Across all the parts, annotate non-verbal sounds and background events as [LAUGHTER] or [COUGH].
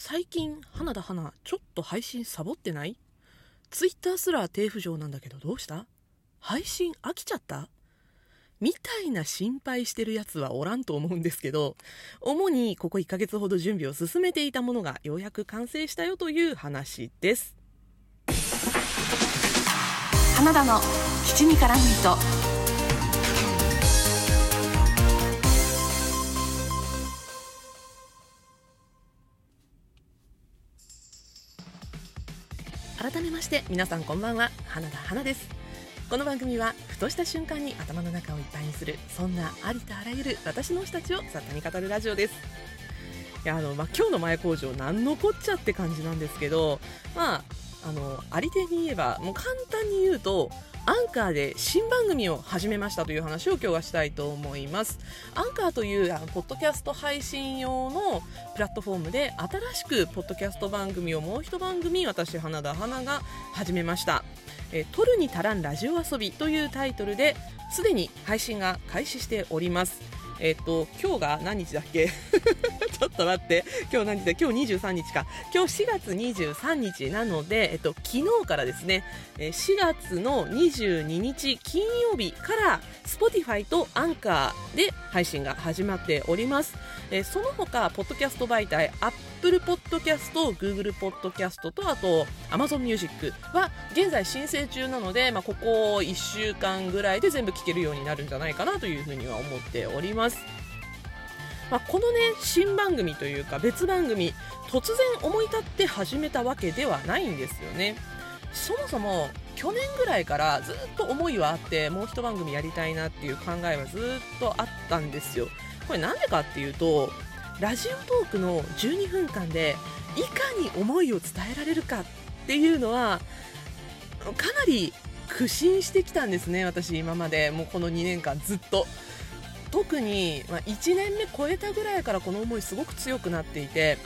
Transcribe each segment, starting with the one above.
最近花田花ちょっと配信サボってない？ツイッターすら低浮上なんだけどどうした？配信飽きちゃった？みたいな心配してるやつはおらんと思うんですけど主にここ1ヶ月ほど準備を進めていたものがようやく完成したよという話です。花田の基地に絡む糸まして皆さんこんばんは。花田花です。この番組はふとした瞬間に頭の中をいっぱいにするそんなありとあらゆる私の推したちを雑多に語るラジオです。いやあの、まあ、今日の前工場なんのこっちゃって感じなんですけどまああのありてに言えばもう簡単に言うとアンカーで新番組を始めましたという話を今日はしたいと思います。アンカーというあのポッドキャスト配信用のプラットフォームで新しくポッドキャスト番組をもう一番組私花田花が始めました。え「取るに足らんラジオ遊び」というタイトルですでに配信が開始しております。えっと、今日が何日だっけ？[LAUGHS] ちょっと待って。今日何日だ？今日23日か。今日4月23日なので、えっと、昨日からですね、4月の22日金曜日から Spotify とアンカーで配信が始まっております。えその他、ポッドキャスト媒体、Apple Podcast、Google Podcast と、あと Amazon Music は現在申請中なので、まあ、ここ1週間ぐらいで全部聞けるようになるんじゃないかなというふうには思っております。まあ、このね新番組というか別番組突然思い立って始めたわけではないんですよねそもそも去年ぐらいからずっと思いはあってもう一番組やりたいなっていう考えはずっとあったんですよこれなんでかっていうとラジオトークの12分間でいかに思いを伝えられるかっていうのはかなり苦心してきたんですね私今まで。もうこの2年間ずっと。特に、ま1年目超えたぐらいからこの思いすごく強くなっていて、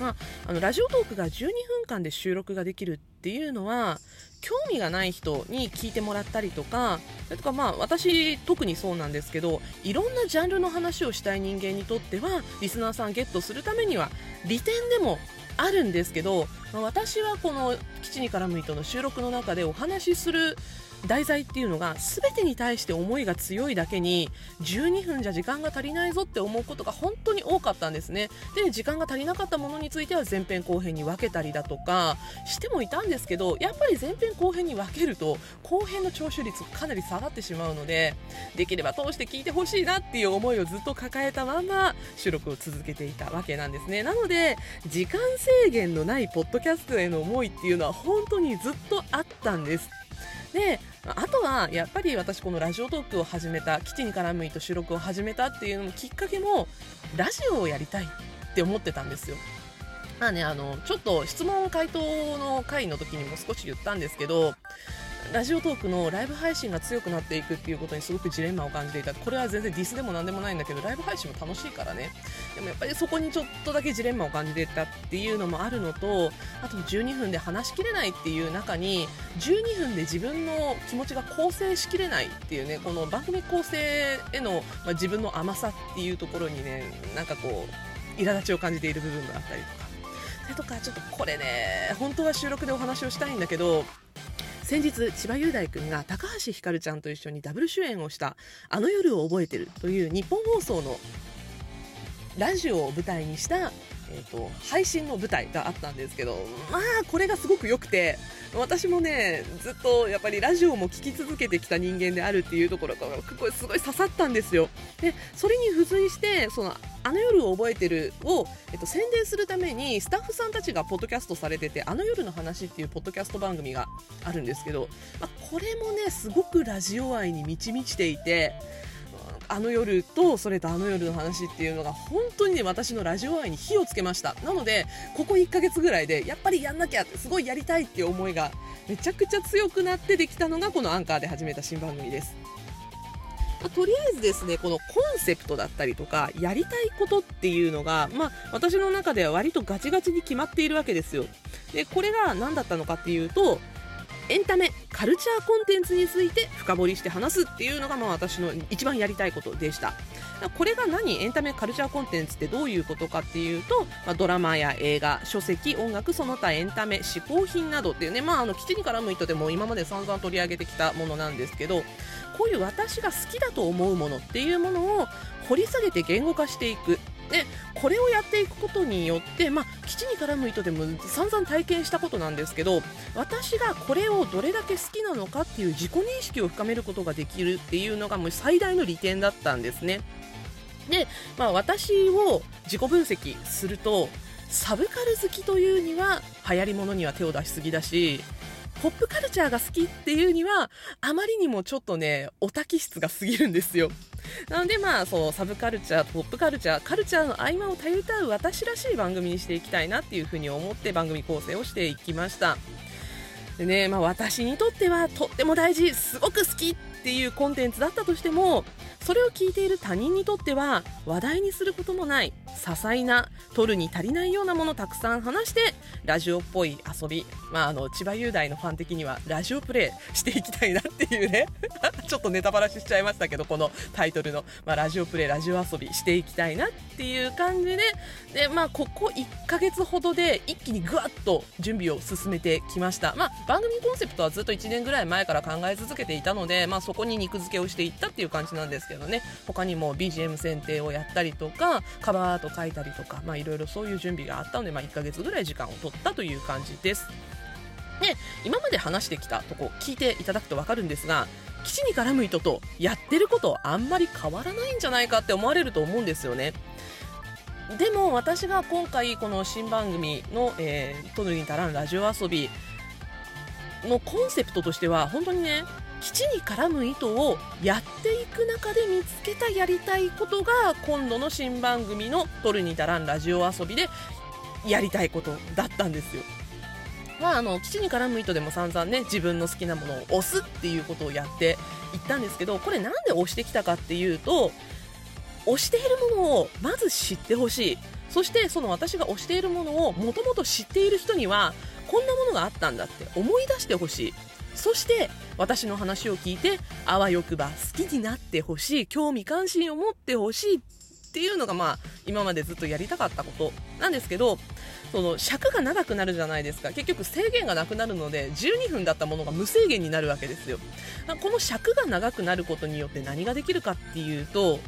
まあ、あのラジオトークが12分間で収録ができるっていうのは興味がない人に聞いてもらったりとかそれとかまあ私特にそうなんですけどいろんなジャンルの話をしたい人間にとってはリスナーさんゲットするためには利点でもあるんですけど、まあ、私はこの「基地に絡む糸」の収録の中でお話しする題材っていうのが全てに対して思いが強いだけに12分じゃ時間が足りないぞって思うことが本当に多かったんですね。で時間が足りなかったものについては前編後編に分けたりだとかしてもいたんですけどやっぱり前編後編に分けると後編の聴取率かなり下がってしまうのでできれば通して聞いてほしいなっていう思いをずっと抱えたまま収録を続けていたわけなんですね。なので時間制限のないポッドキャストへの思いっていうのは本当にずっとあったんです。であとはやっぱり私このラジオトークを始めた基地に絡むと収録を始めたっていうのもきっかけもラジオをやりたいって思ってたんですよ。まあねあのちょっと質問回答の回の時にも少し言ったんですけどラジオトークのライブ配信が強くなっていくっていうことにすごくジレンマを感じていた。これは全然ディスでも何でもないんだけどライブ配信も楽しいからね。でもやっぱりそこにちょっとだけジレンマを感じていたっていうのもあるのとあと12分で話しきれないっていう中に12分で自分の気持ちが構成しきれないっていうねこの番組構成への、まあ、自分の甘さっていうところにねなんかこう苛立ちを感じている部分があったりとか。それとかちょっとこれね本当は収録でお話をしたいんだけど先日千葉雄大君が高橋ひかるちゃんと一緒にダブル主演をした「あの夜を覚えてる」という日本放送のラジオを舞台にしたえーと、配信の舞台があったんですけど、まあ、これがすごく良くて、私もね、ずっとやっぱりラジオも聴き続けてきた人間であるっていうところが、すごい刺さったんですよ。で、それに付随して、その、あの夜を覚えてるを、えっと、宣伝するために、スタッフさんたちがポッドキャストされてて、あの夜の話っていうポッドキャスト番組があるんですけど、まあ、これもね、すごくラジオ愛に満ち満ちていて、あの夜とそれとあの夜の話っていうのが本当にね私のラジオ愛に火をつけましたなのでここ1ヶ月ぐらいでやっぱりやんなきゃってすごいやりたいっていう思いがめちゃくちゃ強くなってできたのがこのアンカーで始めた新番組ですま、とりあえずですね、このコンセプトだったりとか、やりたいことっていうのが、まあ、私の中では割とガチガチに決まっているわけですよ。で、これが何だったのかっていうと、エンタメカルチャーコンテンツについて深掘りして話すっていうのがまあ私の一番やりたいことでした。これが何エンタメカルチャーコンテンツってどういうことかっていうと、まあ、ドラマや映画書籍音楽その他エンタメ嗜好品などっていうね、まあ、あの基地に絡む人でも今まで散々取り上げてきたものなんですけどこういう私が好きだと思うものっていうものを掘り下げて言語化していく。でこれをやっていくことによって、まあ、基地に絡む人でも散々体験したことなんですけど私がこれをどれだけ好きなのかっていう自己認識を深めることができるっていうのがもう最大の利点だったんですね。で、まあ、私を自己分析するとサブカル好きというには流行りものには手を出しすぎだしポップカルチャーが好きっていうにはあまりにもちょっとねオタ気質が過ぎるんですよなのでまあそうサブカルチャーポップカルチャーカルチャーの合間をたゆたう私らしい番組にしていきたいなっていうふうに思って番組構成をしていきました。でね、まあ、私にとってはとっても大事すごく好きっていうコンテンツだったとしてもそれを聞いている他人にとっては話題にすることもない些細な取るに足りないようなものをたくさん話してラジオっぽい遊び、まあ、あの千葉雄大のファン的にはラジオプレイしていきたいなっていうね。[LAUGHS] ちょっとネタバラシしちゃいましたけどこのタイトルの、まあ、ラジオプレイラジオ遊びしていきたいなっていう感じでで、まあ、ここ1ヶ月ほどで一気にぐわっと準備を進めてきました、まあ、番組コンセプトはずっと1年ぐらい前から考え続けていたので、まあ、そこに肉付けをしていったっていう感じなんですけど。のね他にも BGM 選定をやったりとかカバーアート書いたりとかいろいろそういう準備があったので、まあ、1ヶ月ぐらい時間を取ったという感じです。で今まで話してきたとこ聞いていただくと分かるんですが基地に絡む人とやってることあんまり変わらないんじゃないかって思われると思うんですよね。でも私が今回この新番組の「えー、トヌに足らんラジオ遊び」のコンセプトとしては本当にね基地に絡む糸をやっていく中で見つけたやりたいことが今度の新番組の「取るに足らんラジオ遊び」でやりたいことだったんですよ。まあ、あの基地に絡む糸でも散々ね自分の好きなものを押すっていうことをやっていったんですけどこれなんで押してきたかっていうと推しているものをまず知ってほしいそしてその私が推しているものをもともと知っている人にはこんなものがあったんだって思い出してほしいそして私の話を聞いてあわよくば好きになってほしい興味関心を持ってほしいっていうのがまあ今までずっとやりたかったことなんですけどその尺が長くなるじゃないですか。結局制限がなくなるので12分だったものが無制限になるわけですよ。この尺が長くなることによって何ができるかっていうと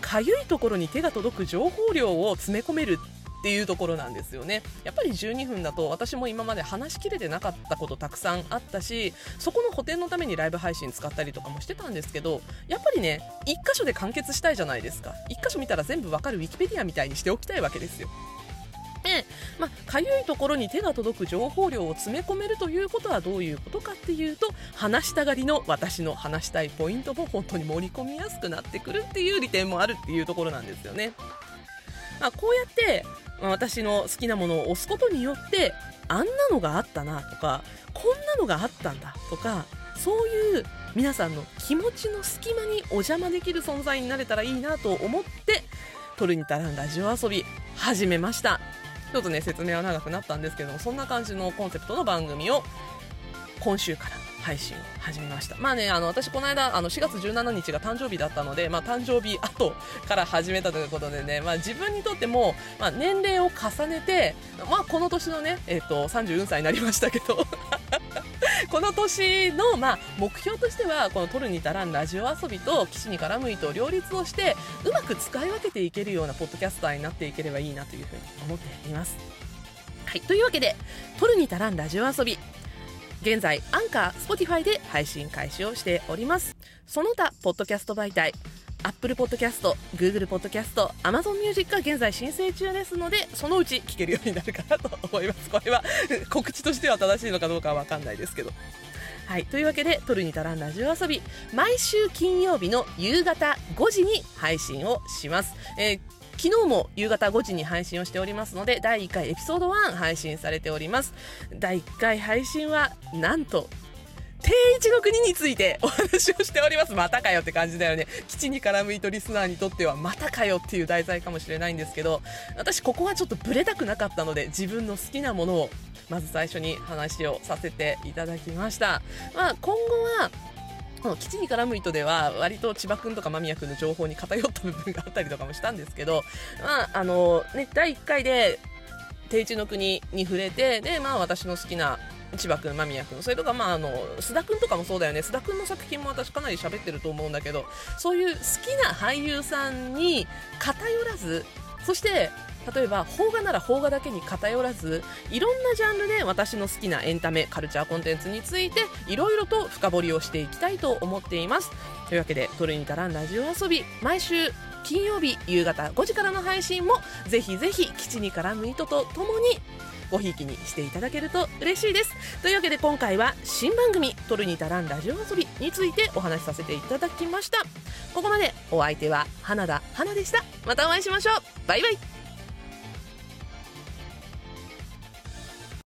かゆいところに手が届く情報量を詰め込めるっていうところなんですよね。やっぱり12分だと私も今まで話しきれてなかったことたくさんあったしそこの補填のためにライブ配信使ったりとかもしてたんですけどやっぱりね1箇所で完結したいじゃないですか。1箇所見たら全部わかるウィキペディアみたいにしておきたいわけですよ。で、まあ、かゆいところに手が届く情報量を詰め込めるということはどういうことかっていうと話したがりの私の話したいポイントも本当に盛り込みやすくなってくるっていう利点もあるっていうところなんですよね。まあ、こうやってま私の好きなものを押すことによってあんなのがあったなとかこんなのがあったんだとかそういう皆さんの気持ちの隙間にお邪魔できる存在になれたらいいなと思ってトルニタランラジオ遊び始めました。ちょっとね説明は長くなったんですけどもそんな感じのコンセプトの番組を今週から配信を始めました。まあねあの私この間あの4月17日が誕生日だったので、まあ、誕生日後から始めたということでね、まあ、自分にとっても、まあ、年齢を重ねて、まあ、この年のね、えーと、34歳になりましたけど [LAUGHS] この年の、まあ、目標としてはこの「取るに足らんラジオ遊び」と「騎士に絡む糸」を両立をしてうまく使い分けていけるようなポッドキャスターになっていければいいなというふうに思っています。はい、というわけで「取るに足らんラジオ遊び」現在 Anchor、Spotify で配信開始をしております。その他ポッドキャスト媒体 Apple Podcast、Google Podcast、Amazon Music が現在申請中ですのでそのうち聞けるようになるかなと思います。これは [LAUGHS] 告知としては正しいのかどうかは分かんないですけど。はい、というわけで「取るに足らんラジオ遊び」毎週金曜日の夕方5時に配信をします、えー昨日も夕方5時に配信をしておりますので第1回エピソード1配信されております。第1回配信はなんと定位置の国についてお話をしております。またかよって感じだよね。基地に絡む糸リスナーにとってはまたかよっていう題材かもしれないんですけど私ここはちょっとブレたくなかったので自分の好きなものをまず最初に話をさせていただきました、まあ、今後は基地に絡む糸では割と千葉君とか間宮君の情報に偏った部分があったりとかもしたんですけど、まああのね、第1回で定地の国に触れてで、まあ、私の好きな千葉君、間宮君それとか、まあ、あの須田君とかもそうだよね。須田君の作品も私かなり喋ってると思うんだけどそういう好きな俳優さんに偏らずそして例えば邦画なら邦画だけに偏らずいろんなジャンルで私の好きなエンタメカルチャーコンテンツについていろいろと深掘りをしていきたいと思っています。というわけで「トルニタランラジオ遊び」毎週金曜日夕方5時からの配信もぜひぜひ基地に絡む糸とともにごひいきにしていただけると嬉しいです。というわけで今回は新番組「トルニタランラジオ遊び」についてお話しさせていただきました。ここまでお相手は花田花でした。またお会いしましょう。バイバイ。